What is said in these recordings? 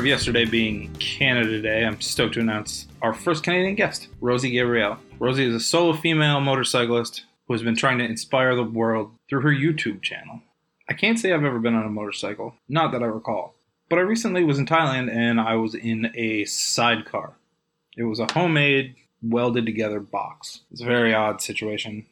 Of yesterday being Canada Day, I'm stoked to announce our first Canadian guest, Rosie Gabrielle. Rosie is a solo female motorcyclist who has been trying to inspire the world through her YouTube channel. I can't say I've ever been on a motorcycle, not that I recall, but I recently was in Thailand and I was in a sidecar. It was a homemade, welded together box. It's a very odd situation.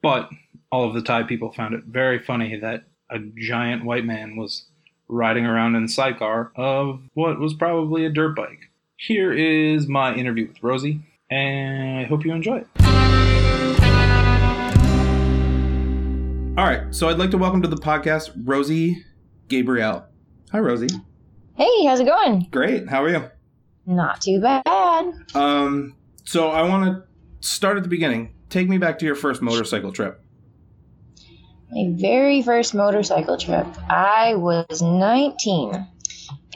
But all of the Thai people found it very funny that a giant white man was riding around in a sidecar of what was probably a dirt bike. Here is my interview with Rosie, and I hope you enjoy it. All right, so I'd like to welcome to the podcast Rosie Gabrielle. Hi, Rosie. Hey, how's it going? Great. How are you? Not too bad. Um, so I want to start at the beginning. Take me back to your first motorcycle trip. My very first motorcycle trip. I was 19,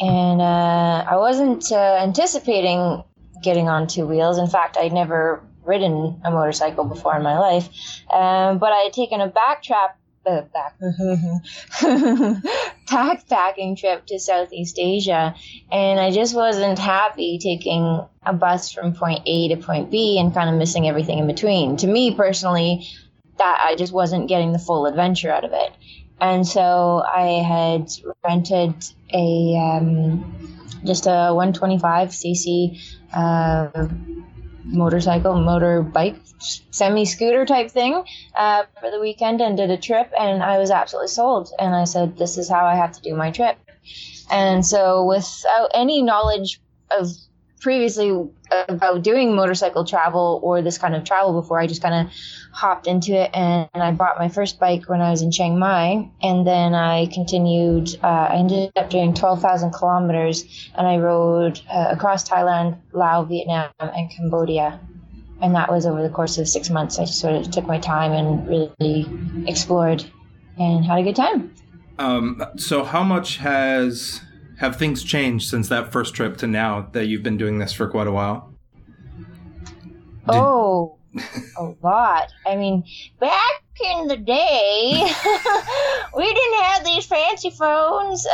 and uh, I wasn't uh, anticipating getting on two wheels. In fact, I'd never ridden a motorcycle before in my life, um, but I had taken a backtrap. Uh, back backpacking trip to Southeast Asia, and I just wasn't happy taking a bus from point A to point B and kind of missing everything in between. To me personally, that I just wasn't getting the full adventure out of it. And so I had rented a um, just a 125 cc uh, motorcycle, motorbike, semi scooter type thing uh, for the weekend and did a trip. And I was absolutely sold. And I said, This is how I have to do my trip. And so, without any knowledge of previously about doing motorcycle travel or this kind of travel before. I just kind of hopped into it and, and, I bought my first bike when I was in Chiang Mai. And then I continued, uh, I ended up doing 12,000 kilometers and I rode uh, across Thailand, Laos, Vietnam, and Cambodia. And that was over the course of six months. I sort of took my time and really explored and had a good time. Um, so, how much has have things changed since that first trip to now that you've been doing this for quite a while? Did- oh, a lot. I mean, back in the day, we didn't have these fancy phones,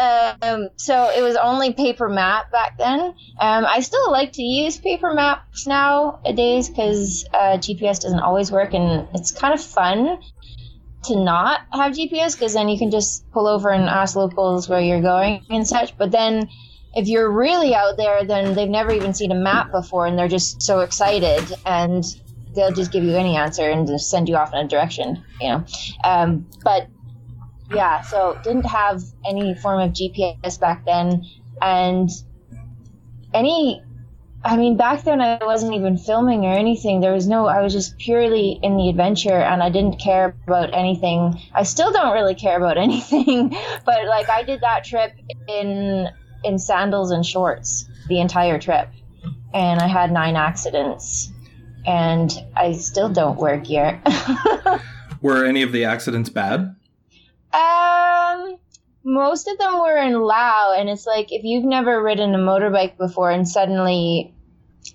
um, so it was only paper map back then. Um, I still like to use paper maps nowadays because uh, GPS doesn't always work, and it's kind of fun to not have GPS because then you can just pull over and ask locals where you're going and such. But then if you're really out there, then they've never even seen a map before and they're just so excited and they'll just give you any answer and just send you off in a direction, you know. Um, but yeah, so didn't have any form of GPS back then and any I mean, back then I wasn't even filming or anything. There was no, I was just purely in the adventure and I didn't care about anything. I still don't really care about anything, but like I did that trip in, in sandals and shorts the entire trip. And I had nine accidents and I still don't wear gear. Were any of the accidents bad? Um, most of them were in Lao, and it's like if you've never ridden a motorbike before and suddenly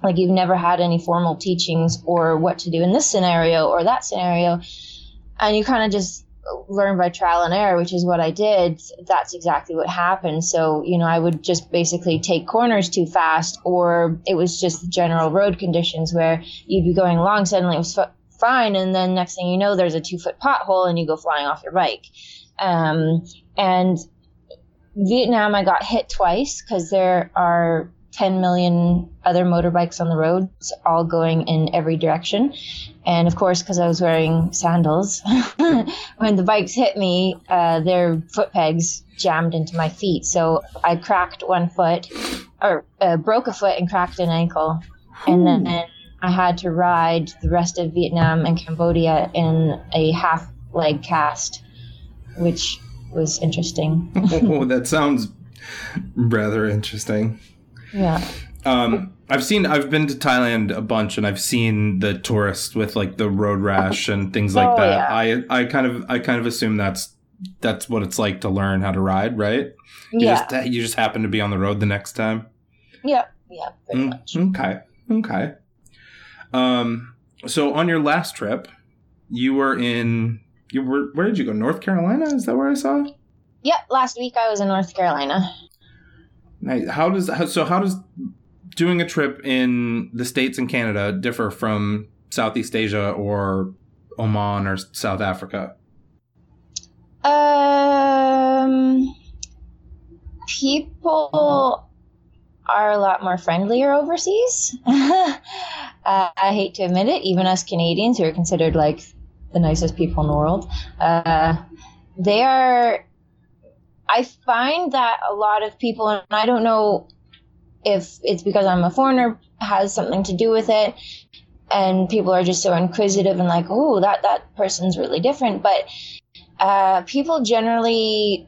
like you've never had any formal teachings or what to do in this scenario or that scenario and you kind of just learn by trial and error which is what i did that's exactly what happened. So you know i would just basically take corners too fast or it was just general road conditions where you'd be going along suddenly it was f- fine and then next thing you know there's a two foot pothole and you go flying off your bike. Um, and Vietnam, I got hit twice because there are 10 million other motorbikes on the roads, all going in every direction. And of course, because I was wearing sandals, when the bikes hit me, uh, their foot pegs jammed into my feet. So I cracked one foot, or uh, broke a foot and cracked an ankle. And then and I had to ride the rest of Vietnam and Cambodia in a half leg cast, which was interesting. oh, that sounds rather interesting. Yeah. Um, I've seen, I've been to Thailand a bunch, and I've seen the tourists with like the road rash and things like Oh, that. yeah. I, I kind of, I kind of assume that's that's what it's like to learn how to ride, right? You Yeah. just, you just happen to be on the road the next time. Yeah. Yeah. Mm, much. Okay. Okay. Um. So on your last trip, you were in. You were. Where did you go? North Carolina? Is that where I saw? Yeah. Last week I was in North Carolina. How does so? How does doing a trip in the states and Canada differ from Southeast Asia or Oman or South Africa? Um, people are a lot more friendlier overseas. uh, I hate to admit it, even us Canadians who are considered like the nicest people in the world, uh, they are. I find that a lot of people, and I don't know if it's because I'm a foreigner, has something to do with it, and people are just so inquisitive and like, oh, that that person's really different. But uh, people generally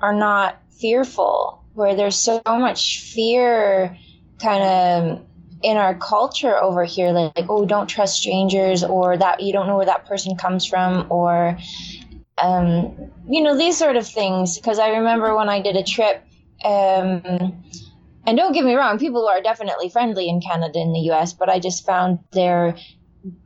are not fearful. Where there's so much fear, kind of in our culture over here, like, like oh, don't trust strangers, or that you don't know where that person comes from, or um, you know these sort of things. Because I remember when I did a trip. Um, and don't get me wrong, people are definitely friendly in Canada and the US, but I just found they're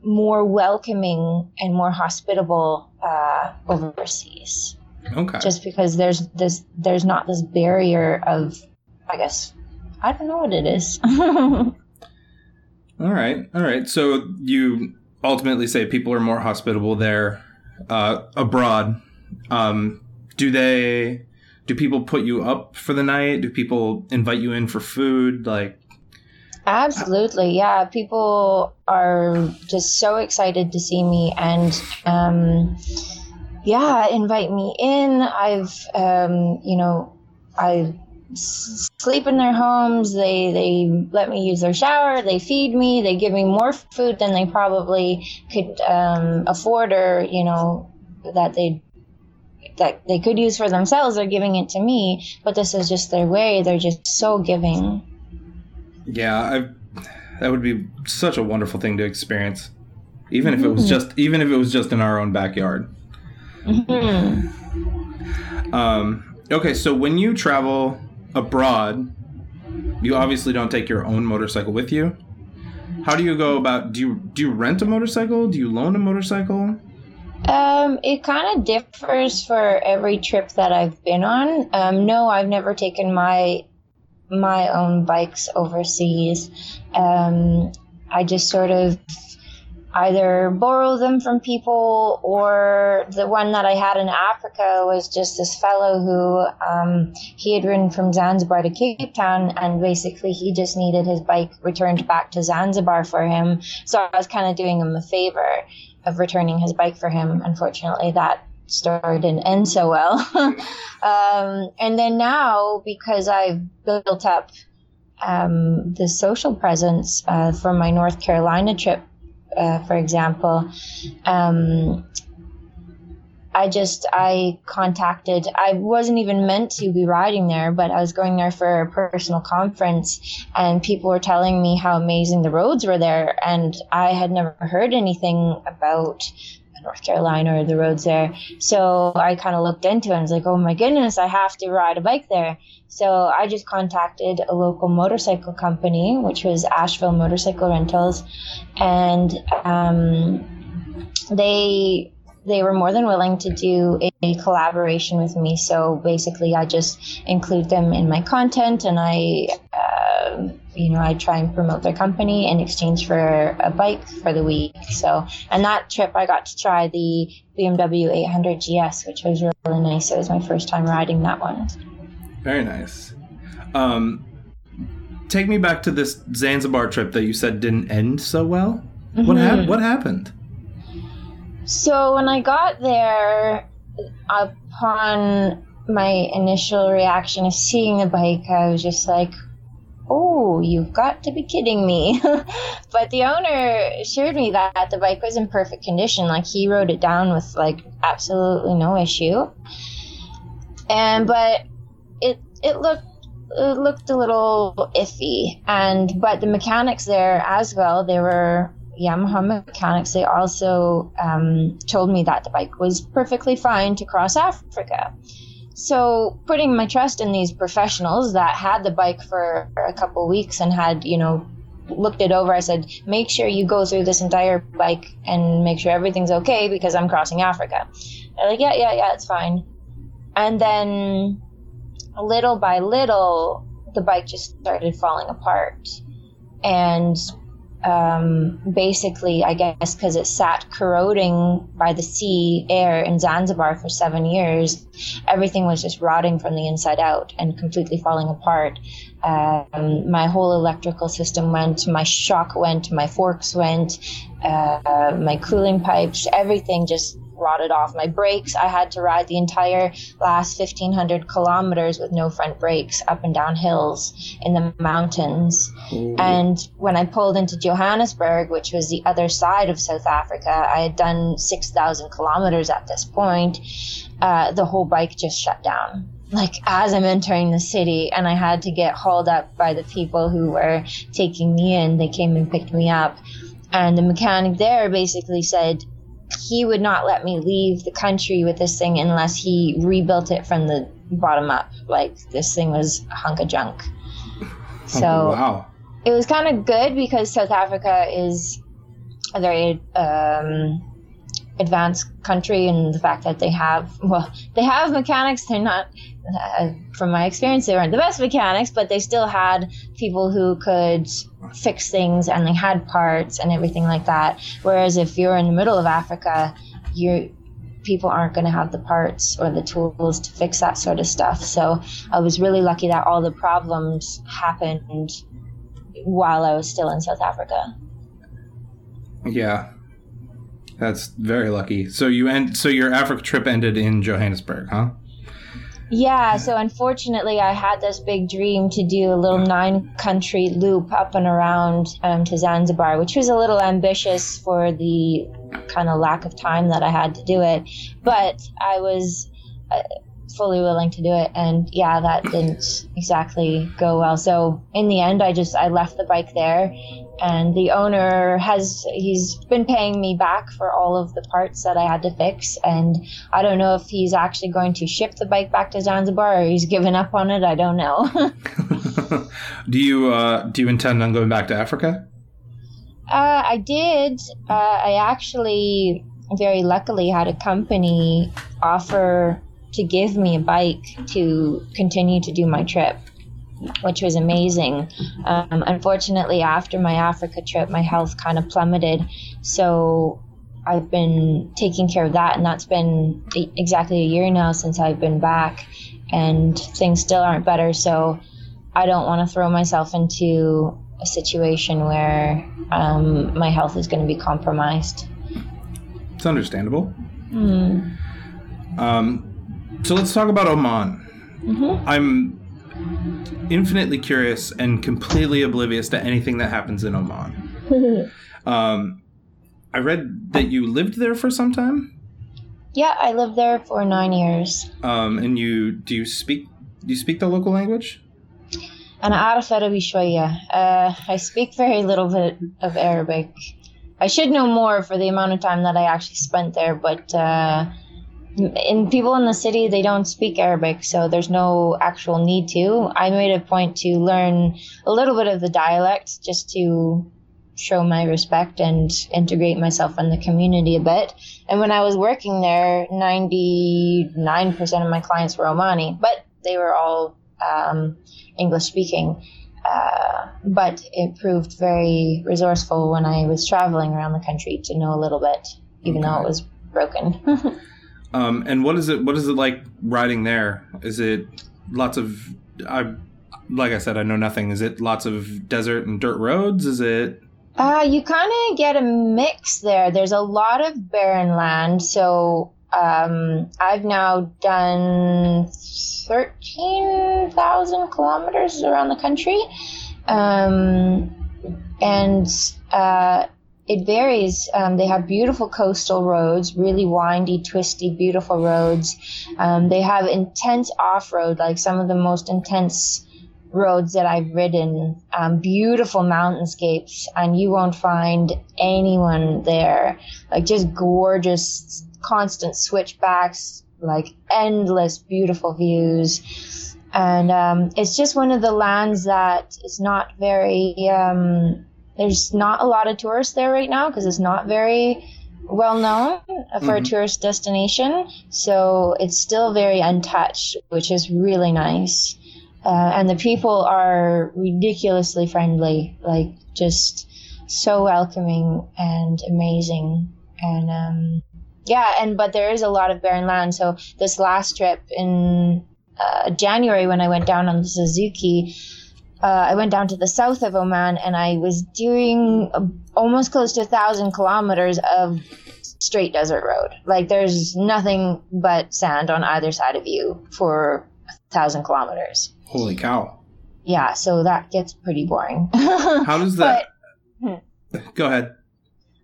more welcoming and more hospitable uh, overseas. Okay. Just because there's this there's not this barrier of I guess I don't know what it is. all right. All right. So you ultimately say people are more hospitable there uh, abroad. Um, do they do people put you up for the night? Do people invite you in for food? Like, absolutely, yeah. People are just so excited to see me, and um, yeah, invite me in. I've, um, you know, I sleep in their homes. They they let me use their shower. They feed me. They give me more food than they probably could um, afford, or you know, that they that they could use for themselves they're giving it to me but this is just their way they're just so giving yeah I, that would be such a wonderful thing to experience even if it was mm-hmm. just even if it was just in our own backyard mm-hmm. um, okay so when you travel abroad you obviously don't take your own motorcycle with you how do you go about do you do you rent a motorcycle do you loan a motorcycle um, it kind of differs for every trip that I've been on. Um, no, I've never taken my my own bikes overseas. Um, I just sort of either borrow them from people or the one that I had in Africa was just this fellow who um, he had ridden from Zanzibar to Cape Town and basically he just needed his bike returned back to Zanzibar for him. So I was kind of doing him a favor of returning his bike for him. Unfortunately, that story didn't end so well. um, and then now, because I've built up um, the social presence uh, from my North Carolina trip, uh, for example, um, I just I contacted I wasn't even meant to be riding there, but I was going there for a personal conference and people were telling me how amazing the roads were there and I had never heard anything about North Carolina or the roads there. So I kind of looked into it and was like, oh my goodness, I have to ride a bike there. So I just contacted a local motorcycle company, which was Asheville Motorcycle Rentals, and um, they they were more than willing to do a, collaboration with me. So basically, I just include them in my content, and I, uh, you know, I try and promote their company in exchange for a bike for the week. So, and that trip, I got to try the BMW 800 GS, which was really nice. It was my first time riding that one. Very nice. Um, take me back to this Zanzibar trip that you said didn't end so well. Mm-hmm. What ha- What happened? So when I got there, upon my initial reaction of seeing the bike, I was just like, oh, you've got to be kidding me. but the owner assured me that the bike was in perfect condition. Like he rode it down with like absolutely no issue. And but it it looked it looked a little iffy and but the mechanics there as well they were Yamaha mechanics, they also um, told me that the bike was perfectly fine to cross Africa. So putting my trust in these professionals that had the bike for a couple weeks and had, you know, looked it over, I said, make sure you go through this entire bike and make sure everything's okay because I'm crossing Africa. They're like, yeah, yeah, yeah, it's fine. And then little by little, the bike just started falling apart. And um, basically, I guess because it sat corroding by the sea air in Zanzibar for seven years, everything was just rotting from the inside out and completely falling apart. Um, my whole electrical system went, my shock went, my forks went, uh, my cooling pipes, everything just rotted off my brakes. I had to ride the entire last 1500 kilometers with no front brakes up and down hills in the mountains. Ooh. And when I pulled into Johannesburg, which was the other side of South Africa, I had done 6,000 kilometers at this point. Uh, the whole bike just shut down like as I'm entering the city and I had to get hauled up by the people who were taking me in. They came and picked me up. And the mechanic there basically said, he would not let me leave the country with this thing unless he rebuilt it from the bottom up. Like this thing was a hunk of junk. So oh, wow. it was kind of good because South Africa is a very um, advanced country, and the fact that they have well, they have mechanics. They're not, uh, from my experience, they weren't the best mechanics, but they still had people who could fix things and they had parts and everything like that. Whereas if you're in the middle of Africa, you people aren't going to have the parts or the tools to fix that sort of stuff. So I was really lucky that all the problems happened while I was still in South Africa. Yeah. That's very lucky. So you end so your Africa trip ended in Johannesburg, huh? Yeah, so unfortunately, I had this big dream to do a little nine country loop up and around um, to Zanzibar, which was a little ambitious for the kind of lack of time that I had to do it. But I was. Uh, fully willing to do it and yeah that didn't exactly go well so in the end i just i left the bike there and the owner has he's been paying me back for all of the parts that i had to fix. And i don't know if he's actually going to ship the bike back to zanzibar or he's given up on it. I don't know. Do you uh, do you intend on going back to africa? Uh, i did. Uh, i actually very luckily had a company offer to give me a bike to continue to do my trip, which was amazing. Um, unfortunately, after my Africa trip, my health kind of plummeted. So I've been taking care of that, and that's been exactly a year now since I've been back, and things still aren't better. So I don't want to throw myself into a situation where um, my health is going to be compromised. It's understandable. Mm. Um, so let's talk about Oman. Mm-hmm. I'm infinitely curious and completely oblivious to anything that happens in Oman. um, I read that you lived there for some time. Yeah, I lived there for nine years. Um, and you do you speak do you speak the local language? أنا أعرف عربي شوية. Uh, I speak very little bit of Arabic. I should know more for the amount of time that I actually spent there, but uh, and people in the city they don't speak Arabic, so there's no actual need to. I made a point to learn a little bit of the dialect just to show my respect and integrate myself in the community a bit. And when I was working there, 99% of my clients were Omani, but they were all um, English speaking. Uh, but it proved very resourceful when I was traveling around the country to know a little bit, even okay. though it was broken. Um, and what is it? What is it like riding there? Is it lots of? I like I said, I know nothing. Is it lots of desert and dirt roads? Is it? Uh, you kind of get a mix there. There's a lot of barren land. So um, I've now done thirteen thousand kilometers around the country, um, and uh, it varies. Um, they have beautiful coastal roads, really windy, twisty, beautiful roads. Um, they have intense off road, like some of the most intense roads that I've ridden. Um, beautiful mountainscapes, and you won't find anyone there. Like just gorgeous, constant switchbacks, like endless, beautiful views. And um, it's just one of the lands that is not very um, there's not a lot of tourists there right now because it's not very well known for mm-hmm. a tourist destination. So it's still very untouched, which is really nice. uh, and the people are ridiculously friendly, like just so welcoming and amazing. And um, yeah, and but there is a lot of barren land. So this last trip in uh, January, when I went down on the Suzuki, uh, I went down to the south of Oman, and I was doing almost close to a thousand kilometers of straight desert road. Like there's nothing but sand on either side of you for a thousand kilometers. Holy cow. Yeah, so that gets pretty boring. How does that? But, hmm. Go ahead.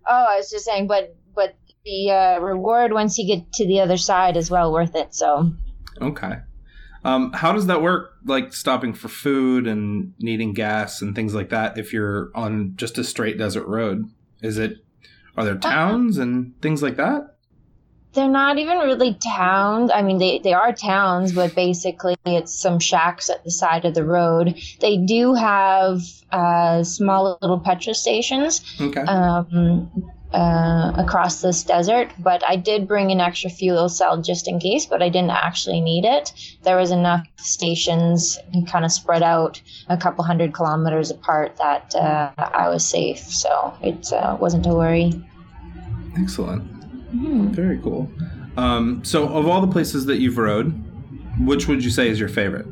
Oh, I was just saying, but but the uh, reward once you get to the other side is well worth it. So. Okay. Um, how does that work? Like stopping for food and needing gas and things like that. If you're on just a straight desert road, is it? Are there uh, towns and things like that? they're not even really towns. I mean, they, they are towns, but basically it's some shacks at the side of the road. They do have uh, small little petrol stations okay. um, uh, across this desert, but I did bring an extra fuel cell just in case, but I didn't actually need it. There was enough stations kind of spread out a couple hundred kilometers apart that uh, I was safe, so it uh, wasn't a worry. Excellent. Mm. Very cool. Um, so, of all the places that you've rode, which would you say is your favorite?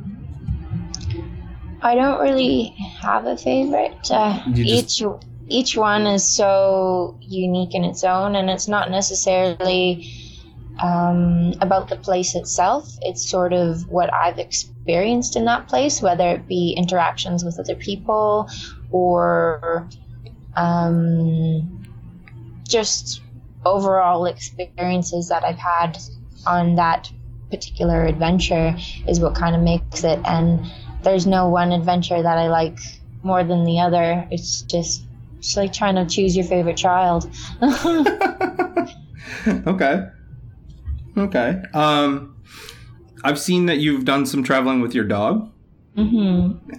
I don't really have a favorite. Uh, just... Each one is so unique in its own, and it's not necessarily um, about the place itself. It's sort of what I've experienced in that place, whether it be interactions with other people or um, just overall experiences that I've had on that particular adventure is what kind of makes it. And there's no one adventure that I like more than the other. It's just it's like trying to choose your favorite child. okay. Okay. Um, I've seen that you've done some traveling with your dog. Mm-hmm.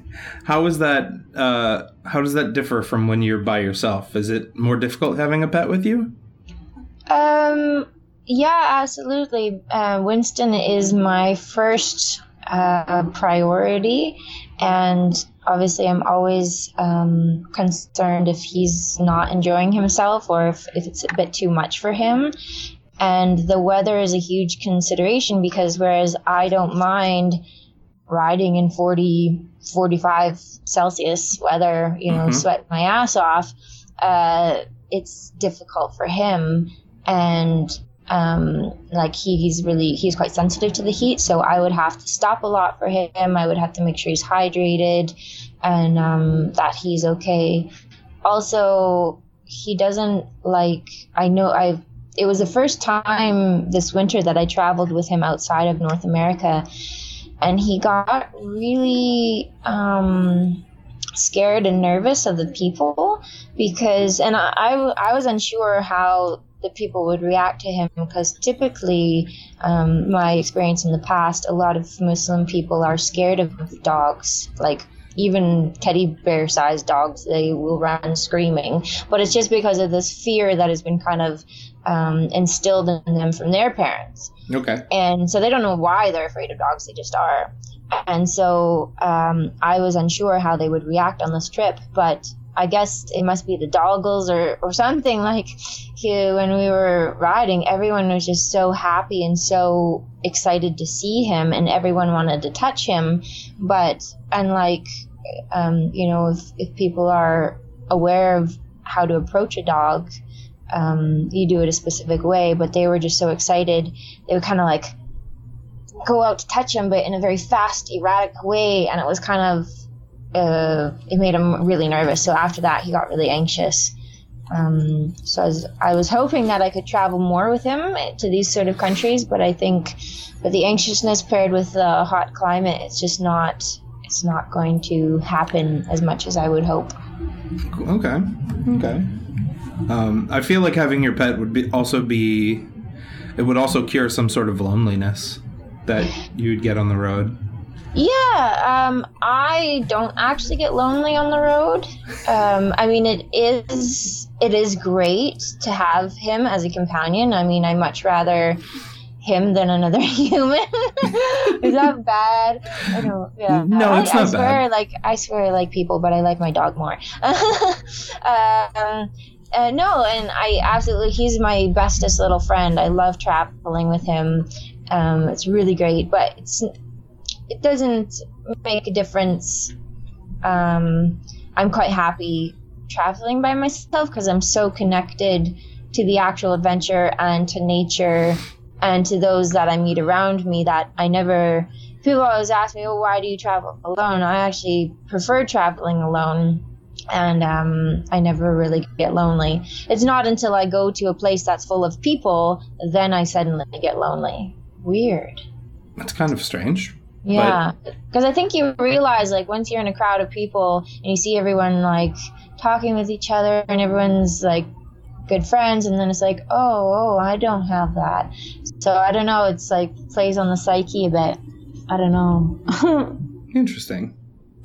How is that? Uh, how does that differ from when you're by yourself? Is it more difficult having a pet with you? Um, yeah, absolutely. Uh, Winston is my first uh, priority, and obviously, I'm always um, concerned if he's not enjoying himself or if, if it's a bit too much for him. And the weather is a huge consideration because whereas I don't mind riding in 40, 45 Celsius weather, you know, mm-hmm. sweat my ass off, uh, it's difficult for him and um, like he's really he's quite sensitive to the heat so i would have to stop a lot for him. I would have to make sure he's hydrated and um, that he's okay. Also he doesn't like i know i it was the first time this winter that i traveled with him outside of north america and he got really um, scared and nervous of the people because and I, I, I was unsure how the people would react to him because typically, um, my experience in the past, a lot of Muslim people are scared of dogs. Like even teddy bear sized dogs, they will run screaming. But it's just because of this fear that has been kind of um, instilled in them from their parents. Okay. And so they don't know why they're afraid of dogs, they just are. And so um, I was unsure how they would react on this trip, but I guess it must be the doggles or, or something like he, when we were riding, everyone was just so happy and so excited to see him and everyone wanted to touch him. But unlike, um, you know, if, if people are aware of how to approach a dog, um, you do it a specific way, but they were just so excited. They would kind of like go out to touch him, but in a very fast, erratic way. And it was kind of uh, it made him really nervous. So after that, he got really anxious. Um, so I was, I was hoping that I could travel more with him to these sort of countries, but I think with the anxiousness paired with the hot climate, it's just not it's not going to happen as much as I would hope. Okay, okay. Um, I feel like having your pet would be also be it would also cure some sort of loneliness that you'd get on the road. Yeah, um, I don't actually get lonely on the road. Um, I mean, it is it is great to have him as a companion. I mean, I much rather him than another human. Is that bad? I don't. Yeah. No, I, it's not I swear, bad. like I swear, I like people, but I like my dog more. um, uh, no, and I absolutely, he's my bestest little friend. I love traveling with him. Um, it's really great, but it's it doesn't make a difference. Um, I'm quite happy traveling by myself because I'm so connected to the actual adventure and to nature and to those that I meet around me that I never. People always ask me, "Oh, why do you travel alone?" I actually prefer traveling alone and um, I never really get lonely. It's not until I go to a place that's full of people then I suddenly get lonely. Weird. That's kind of strange. Yeah, because I think you realize like once you're in a crowd of people and you see everyone like talking with each other and everyone's like good friends and then it's like oh oh I don't have that. So I don't know it's like plays on the psyche a bit. I don't know. Interesting.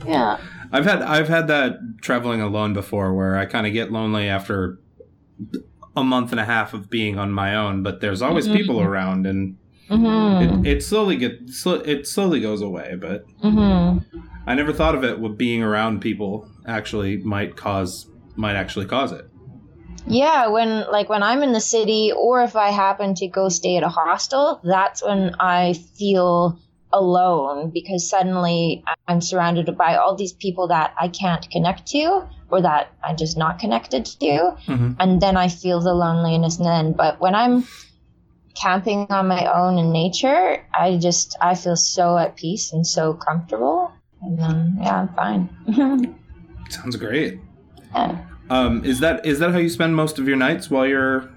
yeah. I've had I've had that traveling alone before where I kind of get lonely after a month and a half of being on my own, but there's always Mhm. people around and mhm it, it slowly get it slowly goes away, but mhm I never thought of it with being around people actually might cause might actually cause it. Yeah, when like when I'm in the city or if I happen to go stay at a hostel, that's when I feel alone because suddenly I'm surrounded by all these people that I can't connect to or that I'm just not connected to Mhm. and then I feel the loneliness and then. But when I'm camping on my own in nature, I just I feel so at peace and so comfortable. And then yeah, I'm fine. Sounds great. yeah. Um, is that is that how you spend most of your nights while you're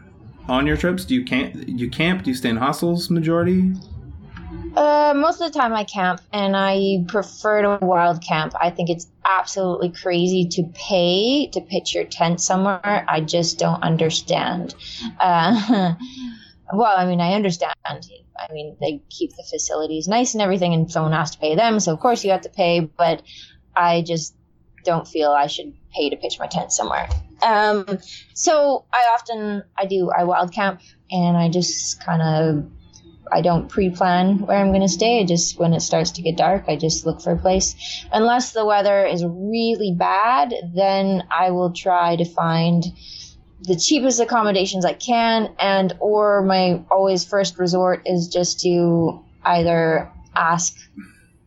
on your trips? Do you camp? You camp? Do you stay in hostels majority? Uh, most of the time I camp, and I prefer to wild camp. I think it's absolutely crazy to pay to pitch your tent somewhere. I just don't understand. Uh, well, I mean, I understand. I mean, they keep the facilities nice and everything, and someone has to pay them, so of course you have to pay. But I just don't feel I should pay to pitch my tent somewhere. Um, so I often I do I wild camp, and I just kind of I don't pre-plan where I'm going to stay. I just when it starts to get dark, I just look for a place. Unless the weather is really bad, then I will try to find the cheapest accommodations I can and or my always first resort is just to either ask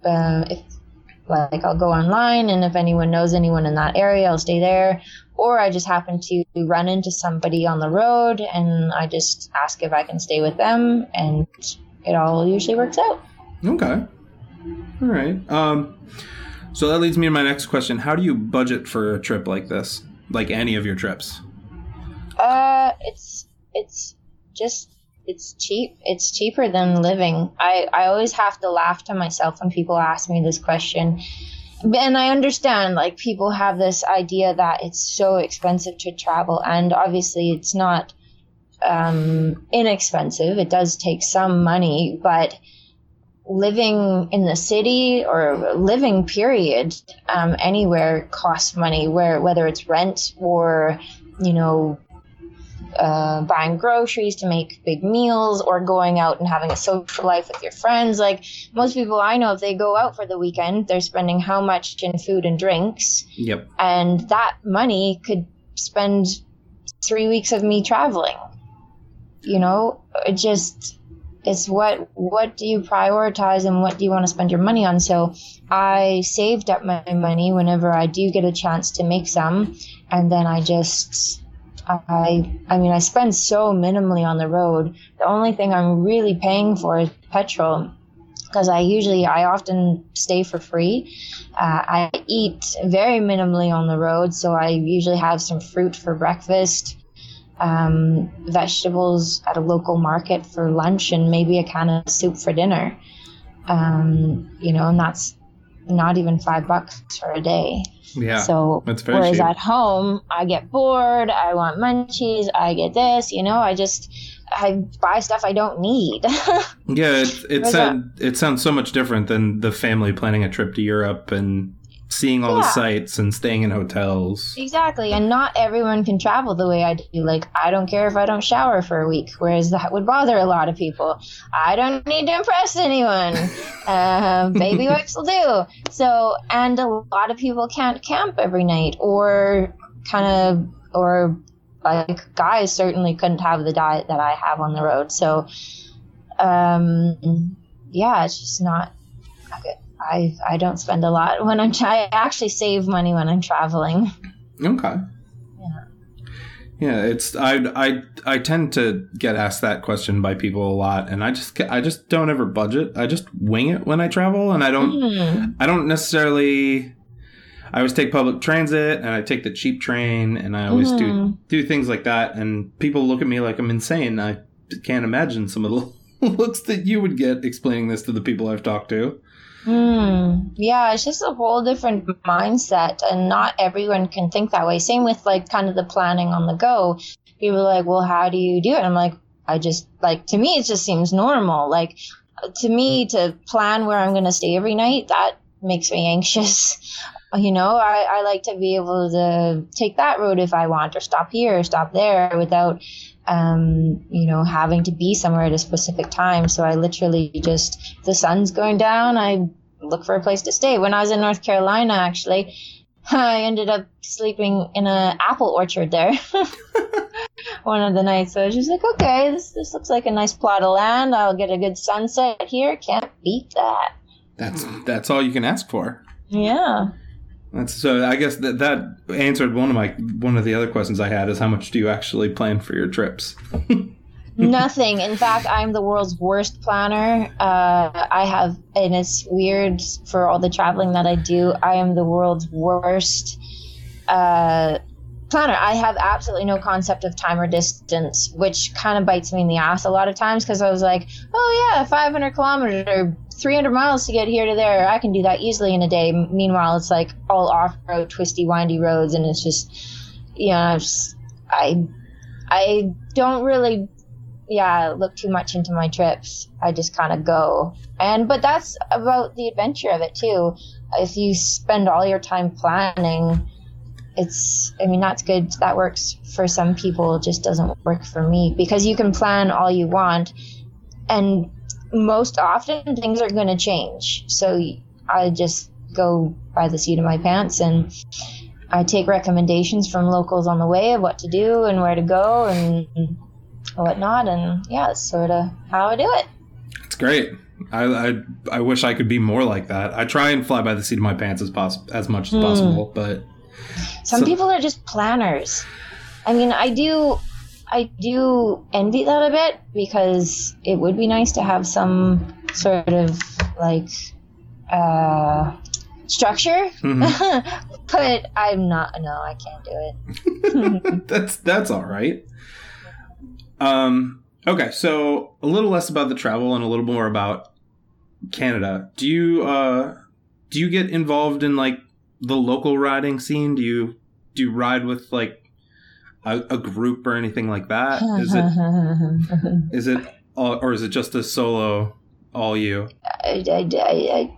uh, if like I'll go online and if anyone knows anyone in that area, I'll stay there. Or I just happen to run into somebody on the road and I just ask if I can stay with them and it all usually works out. Okay. All right. Um, so that leads me to my next question. How do you budget for a trip like this? Like any of your trips? Uh it's it's just it's cheap. It's cheaper than living. I, I always have to laugh to myself when people ask me this question. And I understand, like, people have this idea that it's so expensive to travel, and obviously it's not um, inexpensive. It does take some money, but living in the city or living period um, anywhere costs money where whether it's rent or you know uh, buying groceries to make big meals or going out and having a social life with your friends. Like most people i know if they go out for the weekend they're spending how much in food and drinks. Yep. and that money could spend three weeks of me traveling. You know it just it's what what do you prioritize and what do you want to spend your money on? So i saved up my money whenever i do get a chance to make some and then i just i i mean i spend so minimally on the road the only thing i'm really paying for is petrol because I usually, I often stay for free. Uh, I eat very minimally on the road, so I usually have some fruit for breakfast, um, vegetables at a local market for lunch, and maybe a can of soup for dinner. Um, you know, and that's not even five bucks for a day. Yeah. so whereas cheap. at home, I get bored. I want munchies. I get this. You know, I just I buy stuff I don't need. yeah, it, it said it sounds so much different than the family planning a trip to Europe and seeing all the sights and staying in hotels. Exactly, and not everyone can travel the way I do. Like, I don't care if I don't shower for a week, whereas that would bother a lot of people. I don't need to impress anyone. uh, baby wipes will do. So, and a lot of people can't camp every night, or kind of, or like guys certainly couldn't have the diet that I have on the road. So, um, yeah, it's just not. I I don't spend a lot when I'm. I actually save money when I'm traveling. Okay. Yeah. Yeah, it's I I I tend to get asked that question by people a lot, and I just I just don't ever budget. I just wing it when I travel, and I don't Hmm. I don't necessarily. I always take public transit, and I take the cheap train, and I always do Mhm. do things like that. And people look at me like I'm insane. I can't imagine some of the looks that you would get explaining this to the people I've talked to. Hmm. Yeah, it's just a whole different mindset, and not everyone can think that way. Same with like kind of the planning on the go. People are like, well, how do you do it? I'm like, I just like to me, it just seems normal. Like to me, to plan where I'm going to stay every night, that makes me anxious. You know, I, I like to be able to take that road if I want, or stop here, or stop there, without um, you know, having to be somewhere at a specific time. So I literally just, the sun's going down, I look for a place to stay. When I was in North Carolina, actually, I ended up sleeping in an apple orchard there. One of the nights, so I was just like, okay, this this looks like a nice plot of land. I'll get a good sunset here. Can't beat that. That's that's all you can ask for. Yeah. That's so. I guess that that answered one of my one of the other questions I had is how much do you actually plan for your trips? Nothing. In fact, I'm the world's worst planner. Uh, I have, and it's weird for all the traveling that I do. I am the world's worst uh, planner. I have absolutely no concept of time or distance, which kind of bites me in the ass a lot of times because I was like, oh yeah, 500 kilometers or 300 miles to get here to there. I can do that easily in a day. Meanwhile, it's like all off road, twisty, windy roads, and it's just, you know, just- I, I don't really yeah, look too much into my trips. I just kind of go. And but that's about the adventure of it too. If you spend all your time planning, it's I mean that's good. That works for some people, just doesn't work for me because you can plan all you want and most often things are going to change. So I just go by the seat of my pants and I take recommendations from locals on the way of what to do and where to go and whatnot. And yeah, that's sort of how I do it. It's great. I, I I wish I could be more like that. I try and fly by the seat of my pants as poss- as much as Hmm. possible, but Some So- people are just planners. I mean, I do, I do envy that a bit because it would be nice to have some sort of like uh, structure. Mhm. but I'm not. No, I can't do it. that's that's all right. Um. Okay, so a little less about the travel and a little more about Canada. Do you uh do you get involved in like the local riding scene? Do you do you ride with like a, a group or anything like that? Is it is it all, or is it just a solo all you? I, I, I, I,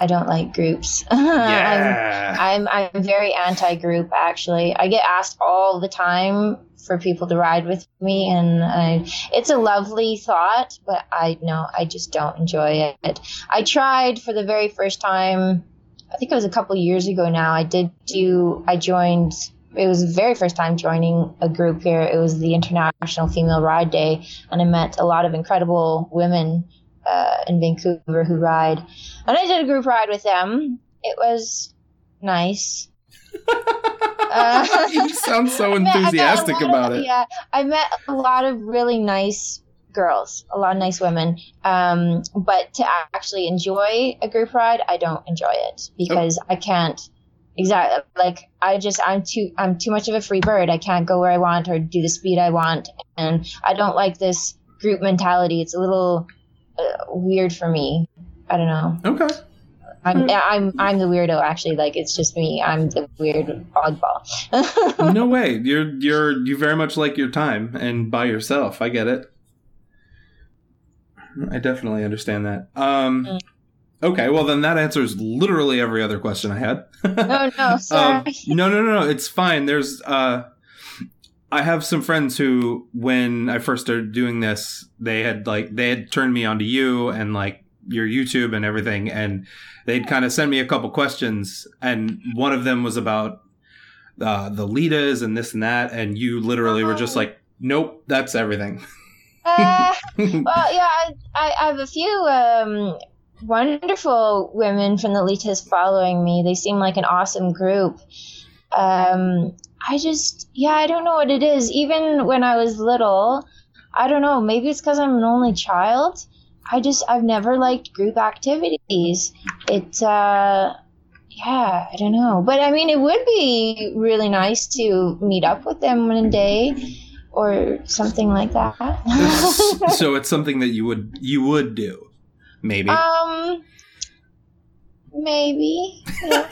I don't like groups. I'm, Yeah. I'm I'm very anti-group actually. I get asked all the time for people to ride with me and I it's a lovely thought, but I no, I just don't enjoy it. I tried for the very first time I think it was a couple years ago now. I did do I joined it was the very first time joining a group here. It was the International Female Ride Day and I met a lot of incredible women uh, in Vancouver who ride. And I did a group ride with them. It was nice. Uh, you sound so I met- I met a enthusiastic of- about it. Yeah, I met a lot of really nice girls, a lot of nice women. Um, but to actually enjoy a group ride, I don't enjoy it because I can't. Exactly. Like I just I'm too I'm too much of a free bird. I can't go where I want or do the speed I want, and I don't like this group mentality. It's a little uh, weird for me. I don't know. Okay. I'm I'm I'm the weirdo actually. Like it's just me. I'm the weird oddball. no way. You're you're you very much like your time and by yourself. I get it. I definitely understand that. Um Mm. Okay, well then that answers literally every other question I had. oh no, sorry. Um, no, no, no, no, it's fine. There's uh I have some friends who when I first started doing this, they had like they had turned me onto you and like your YouTube and everything and they'd kind of send me a couple questions and one of them was about uh, the Litas and this and that and you literally were just oh. like nope, that's everything. uh, well, yeah, I, I, have a few um, wonderful women from the Litas following me. They seem like an awesome group. Um, I just, yeah, I don't know what it is. Even when I was little, I don't know. Maybe it's because I'm an only child. I just, I've never liked group activities. It, uh, yeah, I don't know. But I mean, it would be really nice to meet up with them one day or something like that. so it's something that you would you would do, maybe. Um, maybe. Yeah.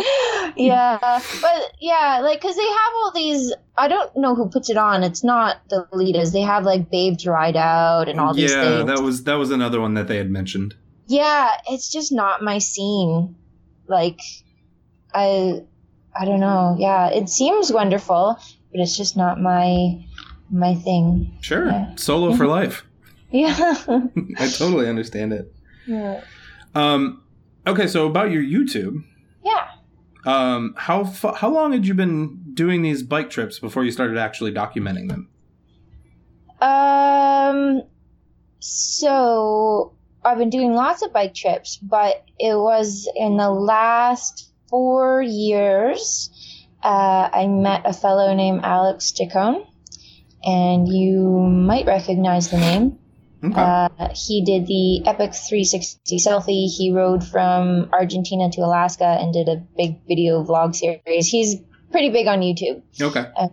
yeah, but yeah, like because they have all these. I don't know who puts it on. It's not the Litas. They have like Babes Ride Out and all these yeah, things. that was that was another one that they had mentioned. Yeah, it's just not my scene. Like, I, I don't know. Yeah, it seems wonderful, but it's just not my my thing. Sure, yeah. solo for life. Yeah, I totally understand it. Yeah. Um. Okay, so about your YouTube. Yeah. Um. How fu- how long had you been doing these bike trips before you started actually documenting them? Um. So I've been doing lots of bike trips, but it was in the last four years uh, I met a fellow named Alex Chacon, and you might recognize the name. Okay. Uh, he did the Epic 360 selfie. He rode from Argentina to Alaska and did a big video vlog series. He's pretty big on YouTube. Okay. Uh,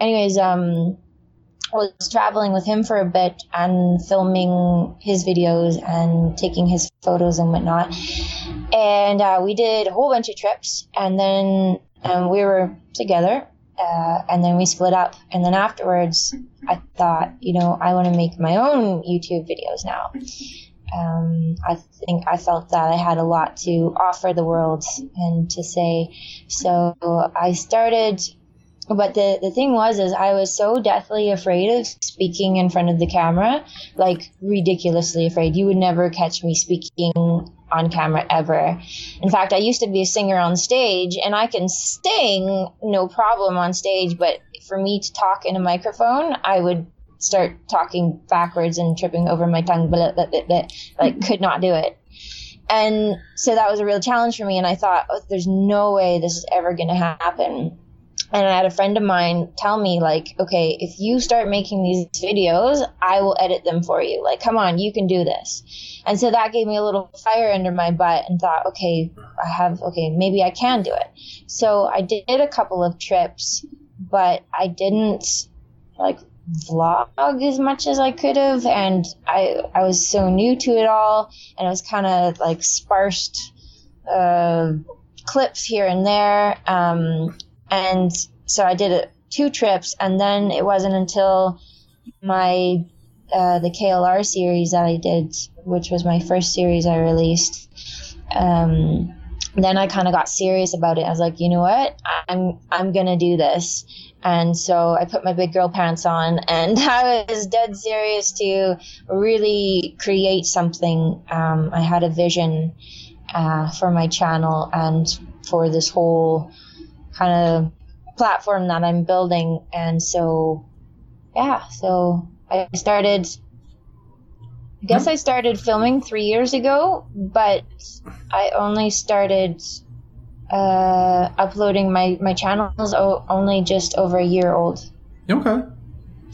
anyways, um, was traveling with him for a bit and filming his videos and taking his photos and whatnot. And uh, we did a whole bunch of trips. And then and we were together uh, and then we split up and then afterwards i thought you know i want to make my own youtube videos now um, i think i felt that i had a lot to offer the world and to say so i started but the, the thing was is i was so deathly afraid of speaking in front of the camera like ridiculously afraid you would never catch me speaking on camera ever. In fact, I used to be a singer on stage and I can sing no problem on stage, but for me to talk in a microphone, I would start talking backwards and tripping over my tongue, blah, blah, like could not do it. And so that was a real challenge for me. And I thought, oh, there's no way this is ever going to happen and I had a friend of mine tell me like, okay, if you start making these videos, I will edit them for you. Like, come on, you can do this. And so that gave me a little fire under my butt and thought, okay, I have, okay, maybe I can do it. So I did a couple of trips, but I didn't like vlog as much as I could have. And I, I was so new to it all and it was kind of like sparsed, uh, clips here and there. Um, and so I did it two trips, and then it wasn't until my uh, the KLR series that I did, which was my first series I released. Um, then I kind of got serious about it. I was like, you know what, I'm I'm gonna do this. And so I put my big girl pants on, and I was dead serious to really create something. Um, I had a vision uh, for my channel and for this whole kind of platform that I'm building. And so, yeah, so I started, I guess I started filming three years ago, but I only started uh, uploading my, my channels only just over a year old. Okay.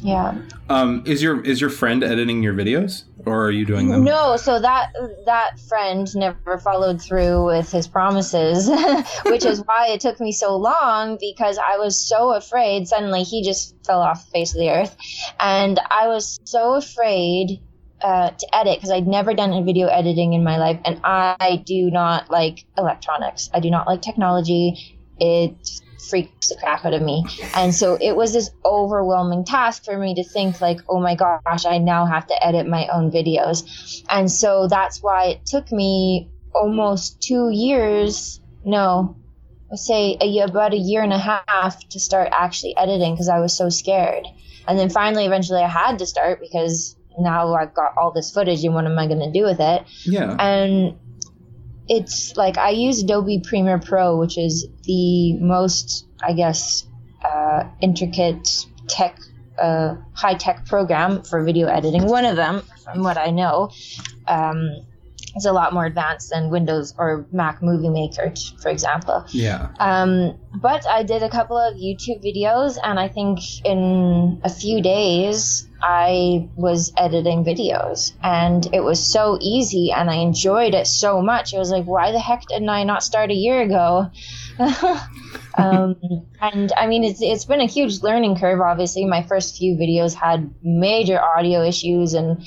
Yeah. Um, is your is your friend editing your videos, or are you doing them? No. So that that friend never followed through with his promises, which is why it took me so long because I was so afraid. Suddenly, he just fell off the face of the earth, and I was so afraid uh, to edit because I'd never done a video editing in my life, and I do not like electronics. I do not like technology it freaks the crap out of me. And so it was this overwhelming task for me to think like, oh my gosh, I now have to edit my own videos. And so that's why it took me almost two years, no, let's say a year, about a year and a half to start actually editing because I was so scared. And then finally, eventually, I had to start because now I've got all this footage and what am I going to do with it? Yeah. And it's like I use Adobe Premiere Pro, which is the most, I guess, uh, intricate tech, uh, high tech program for video editing. One of them, from what I know. Um, it's a lot more advanced than Windows or Mac Movie Maker, for example. Yeah. Um, but I did a couple of YouTube videos, and I think in a few days I was editing videos, and it was so easy, and I enjoyed it so much. It was like, why the heck didn't I not start a year ago? um, and I mean, it's it's been a huge learning curve. Obviously, my first few videos had major audio issues and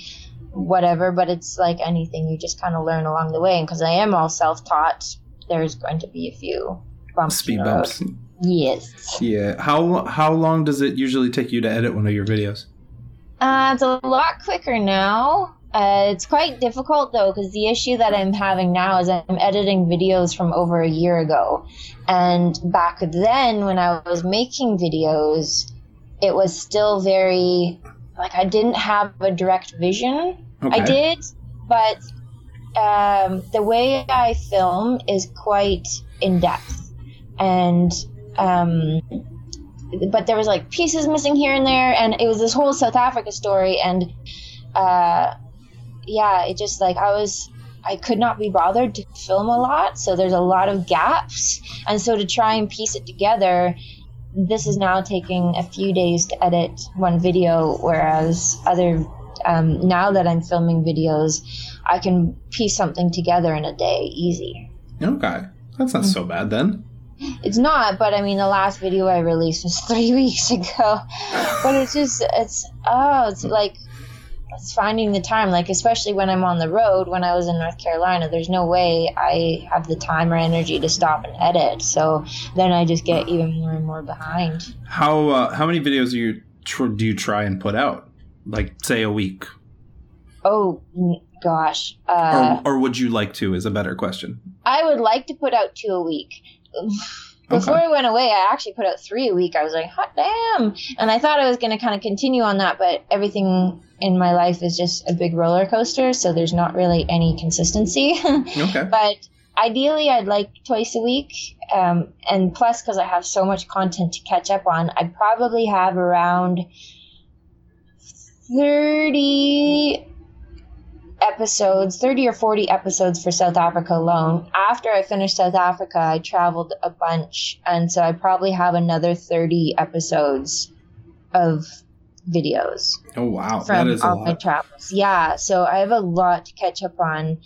whatever, but it's like anything, you just kind of learn along the way. And because I am all self taught, there's going to be a few bumps. Speed bumps. Yes. Yeah. How how long does it usually take you to edit one of your videos? Uh, it's a lot quicker now. Uh, it's quite difficult though, because the issue that I'm having now is I'm editing videos from over a year ago. And back then, when I was making videos, it was still very like I didn't have a direct vision. Okay. I did, but um, the way I film is quite in depth, and um, but there was like pieces missing here and there, and it was this whole South Africa story, and uh, yeah, it just like I was. I could not be bothered to film a lot, so there's a lot of gaps. And so to try and piece it together, this is now taking a few days to edit one video, whereas other um, now that I'm filming videos, I can piece something together in a day easy. Okay, that's not so bad then. It's not, but I mean, the last video I released was three weeks ago. But it's just, it's oh, it's like finding the time. Like especially when I'm on the road. When I was in North Carolina, there's no way I have the time or energy to stop and edit. So then I just get even more and more behind. How uh, how many videos do you tr- do you try and put out? Like say a week, Oh gosh, uh, or, or would you like to? Is a better question. I would like to put out two a week. Before Okay. I went away, I actually put out three a week. I was like, hot damn. And I thought I was going to kind of continue on that, but everything in my life is just a big roller coaster, so there's not really any consistency. Okay. but ideally, I'd like twice a week. Um, and plus, because I have so much content to catch up on, I probably have around 30 episodes, 30 or 40 episodes for South Africa alone. After I finished South Africa, I traveled a bunch, and so I probably have another 30 episodes of videos Oh wow, that from is a all my travels. Yeah, so I have a lot to catch up on,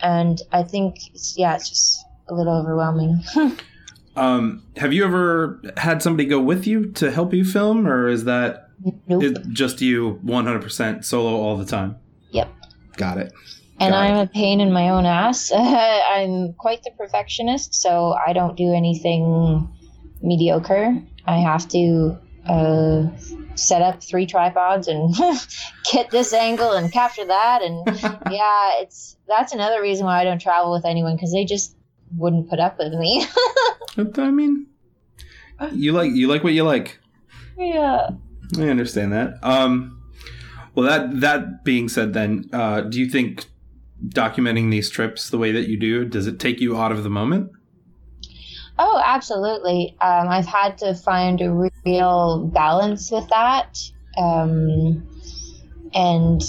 and I think, it's, yeah, it's just a little overwhelming. Um, have you ever had somebody go with you to help you film, or is that nope. just you 100% solo all the time? Yep. Got it. and Got I'm it. a pain in my own ass. I'm quite the perfectionist, so I don't do anything mediocre. I have to uh, set up three tripods and get this angle and capture that, and yeah, it's that's another reason why I don't travel with anyone because they just wouldn't put up with me. I mean, you like you like what you like. yeah. I understand that. Um, well, that that being said, then, uh, do you think documenting these trips the way that you do does it take you out of the moment? Oh, absolutely. Um, I've had to find a real balance with that. Um, and,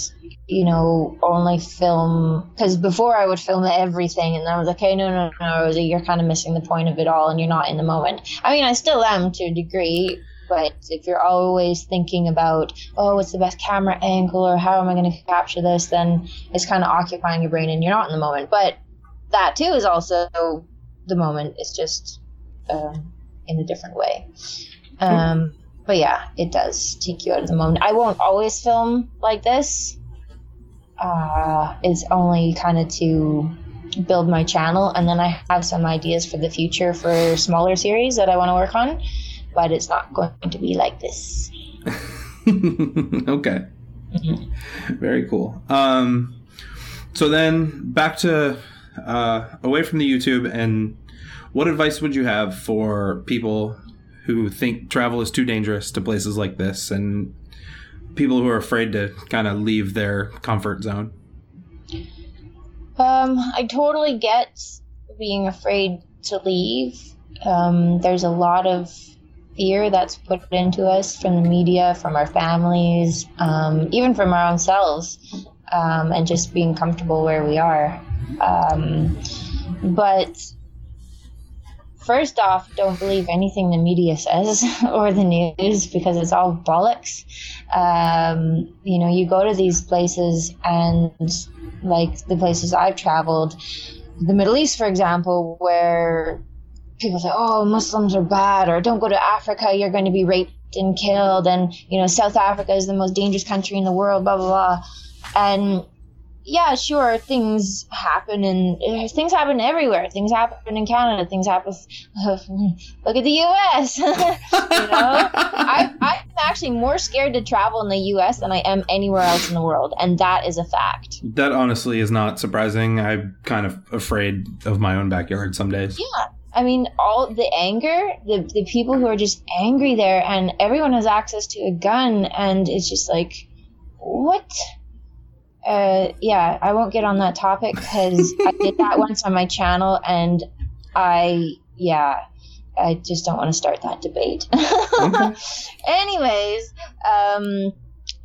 you know, only film, because before I would film everything, and I was like, okay, no, no, no, you're kind of missing the point of it all, and you're not in the moment. I mean, I still am to a degree, but if you're always thinking about, oh, what's the best camera angle, or how am I going to capture this, then it's kind of occupying your brain, and you're not in the moment. But that, too, is also the moment. is just um, in a different way. Um, but yeah, it does take you out of the moment. I won't always film like this. Uh, it's only kind of to build my channel, and then I have some ideas for the future for smaller series that I want to work on, but it's not going to be like this. okay. Mm-hmm. Very cool. Um, so then back to uh, away from the YouTube, and what advice would you have for people who think travel is too dangerous to places like this, and people who are afraid to kind of leave their comfort zone? Um, I totally get being afraid to leave. Um, there's a lot of fear that's put into us from the media, from our families, um, even from our own selves, um, and just being comfortable where we are. Um, but first off, don't believe anything the media says or the news because it's all bollocks. Um, you know, you go to these places and, like the places I've traveled, the Middle East, for example, where people say, "Oh, Muslims are bad," or "Don't go to Africa; you're going to be raped and killed," and you know, South Africa is the most dangerous country in the world, blah blah blah, and yeah, sure, things happen and things happen everywhere. Things happen in Canada. Things happen. Look at the U.S. you know, I, I'm actually more scared to travel in the U.S. than I am anywhere else in the world, and that is a fact. That honestly is not surprising. I'm kind of afraid of my own backyard some days. Yeah, I mean, all the anger, the, the people who are just angry there, and everyone has access to a gun, and it's just like, what? Uh, yeah, I won't get on that topic because I did that once on my channel, and I, yeah, I just don't want to start that debate. Okay. Anyways, um,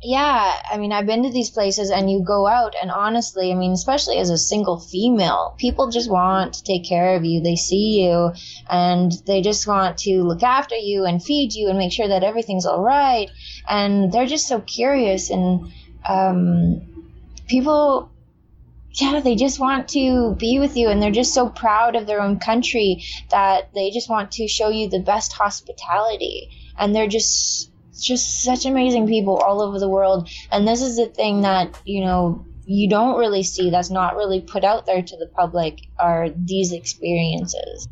yeah, I mean, I've been to these places and you go out, and honestly, I mean, especially as a single female, people just want to take care of you. They see you and they just want to look after you and feed you and make sure that everything's all right. And they're just so curious and, um, people yeah, they just want to be with you and they're just so proud of their own country that they just want to show you the best hospitality. And they're just just such amazing people all over the world. And this is the thing that, you know, you don't really see that's not really put out there to the public are these experiences.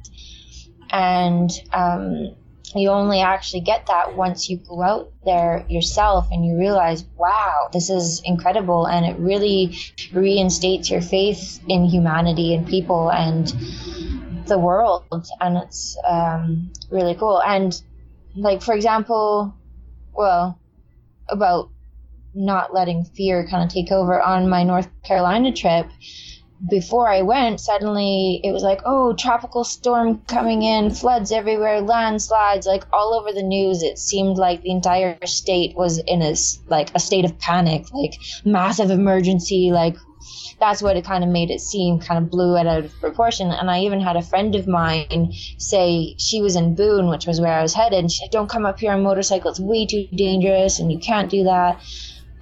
And um, you only actually get that once you go out there yourself and you realize, wow, this is incredible. And it really reinstates your faith in humanity and people and the world. And it's um, really cool. And, like, for example, well, about not letting fear kind of take over on my North Carolina trip before I went, suddenly it was like, oh, tropical storm coming in, floods everywhere, landslides, like all over the news. It seemed like the entire state was in a like a state of panic, like massive emergency, like that's what it kind of made it seem, kind of blew it out of proportion. And I even had a friend of mine say she was in Boone, which was where I was headed, and she said, don't come up here on motorcycle, it's way too dangerous, and you can't do that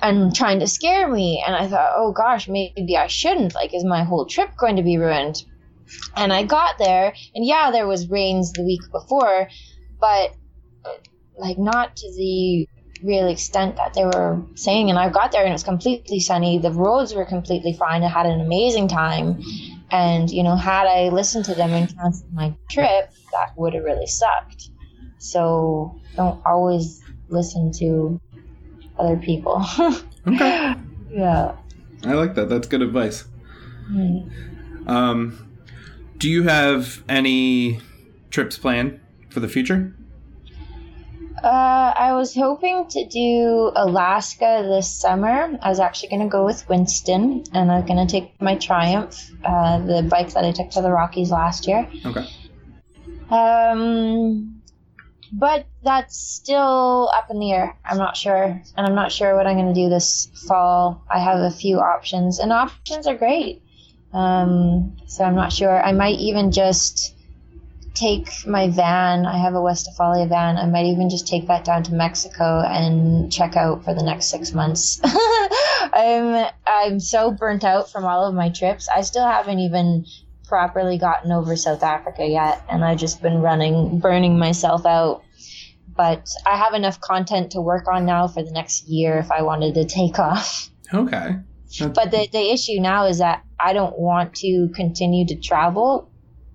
and trying to scare me. And I thought, oh gosh, maybe I shouldn't. Like, is my whole trip going to be ruined? And I got there, and yeah, there was rains the week before, but uh, like not to the real extent that they were saying. And I got there, and it was completely sunny. The roads were completely fine. I had an amazing time. And you know, had I listened to them and canceled my trip, that would have really sucked. So don't always listen to other people. okay. Yeah. I like that. That's good advice. Mm. Um, do you have any trips planned for the future? Uh, I was hoping to do Alaska this summer. I was actually going to go with Winston, and I was going to take my Triumph, uh, the bike that I took to the Rockies last year. Okay. Um, but that's still up in the air. I'm not sure, and I'm not sure what I'm going to do this fall. I have a few options, and options are great. Um, so I'm not sure. I might even just take my van. I have a Westfalia van. I might even just take that down to Mexico and check out for the next six months. I'm I'm so burnt out from all of my trips. I still haven't even properly gotten over South Africa yet, and I've just been running, burning myself out. But I have enough content to work on now for the next year if I wanted to take off. Okay. But the, the issue now is that I don't want to continue to travel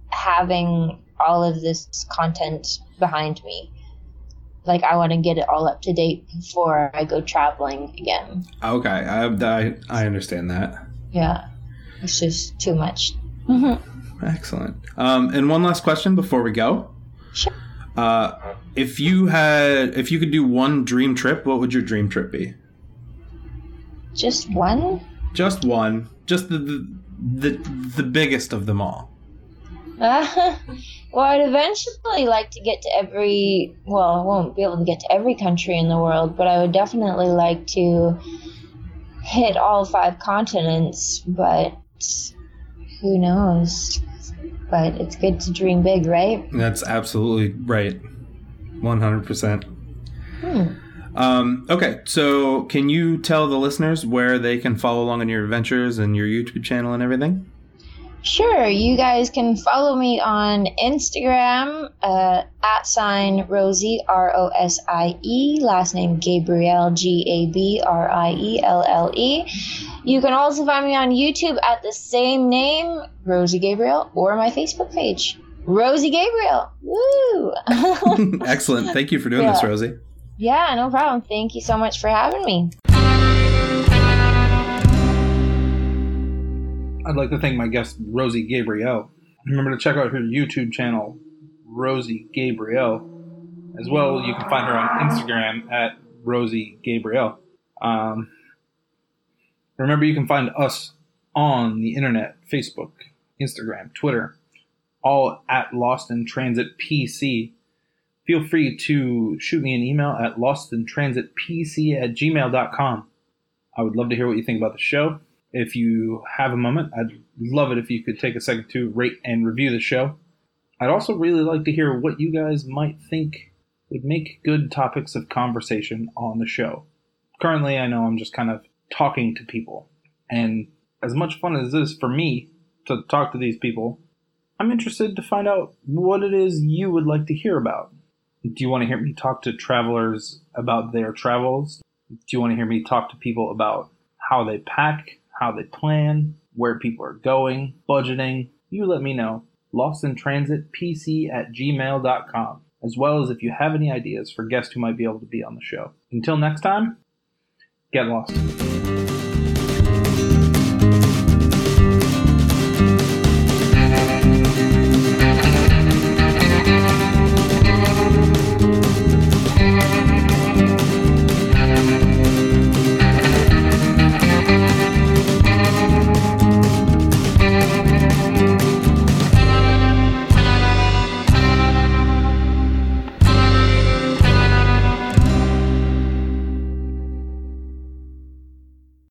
having all of this content behind me. Like, I want to get it all up to date before I go traveling again. Okay, I, I, I understand that. Yeah, it's just too much. Excellent. Um, and one last question before we go. Sure. Uh, if you had, if you could do one dream trip, what would your dream trip be? Just one? Just one. Just the the the, the biggest of them all. Uh, well, I'd eventually like to get to every. Well, I won't be able to get to every country in the world, but I would definitely like to hit all five continents. But who knows? But it's good to dream big, right? That's absolutely right. One hundred percent. Hmm. Um, okay, so can you tell the listeners where they can follow along on your adventures and your YouTube channel and everything? Sure, you guys can follow me on Instagram uh, at sign Rosie R O S I E, last name Gabrielle G A B R I E L L E. You can also find me on YouTube at the same name, Rosie Gabrielle, or my Facebook page, Rosie Gabrielle. Woo! Excellent. Thank you for doing this, Rosie. yeah, no problem. Thank you so much for having me. I'd like to thank my guest, Rosie Gabrielle. Remember to check out her YouTube channel, Rosie Gabrielle. As well, you can find her on Instagram at Rosie Gabrielle. Um, remember, you can find us on the internet Facebook, Instagram, Twitter, all at Lost in Transit PC. Feel free to shoot me an email at lostintransitpc at gmail.com. I would love to hear what you think about the show. If you have a moment, I'd love it if you could take a second to rate and review the show. I'd also really like to hear what you guys might think would make good topics of conversation on the show. Currently, I know I'm just kind of talking to people, and as much fun as this for me to talk to these people, I'm interested to find out what it is you would like to hear about. Do you want to hear me talk to travelers about their travels? Do you want to hear me talk to people about how they pack, how they plan, where people are going, budgeting? You let me know. Lost in Transit PC at gmail.com, as well as if you have any ideas for guests who might be able to be on the show. Until next time, get lost.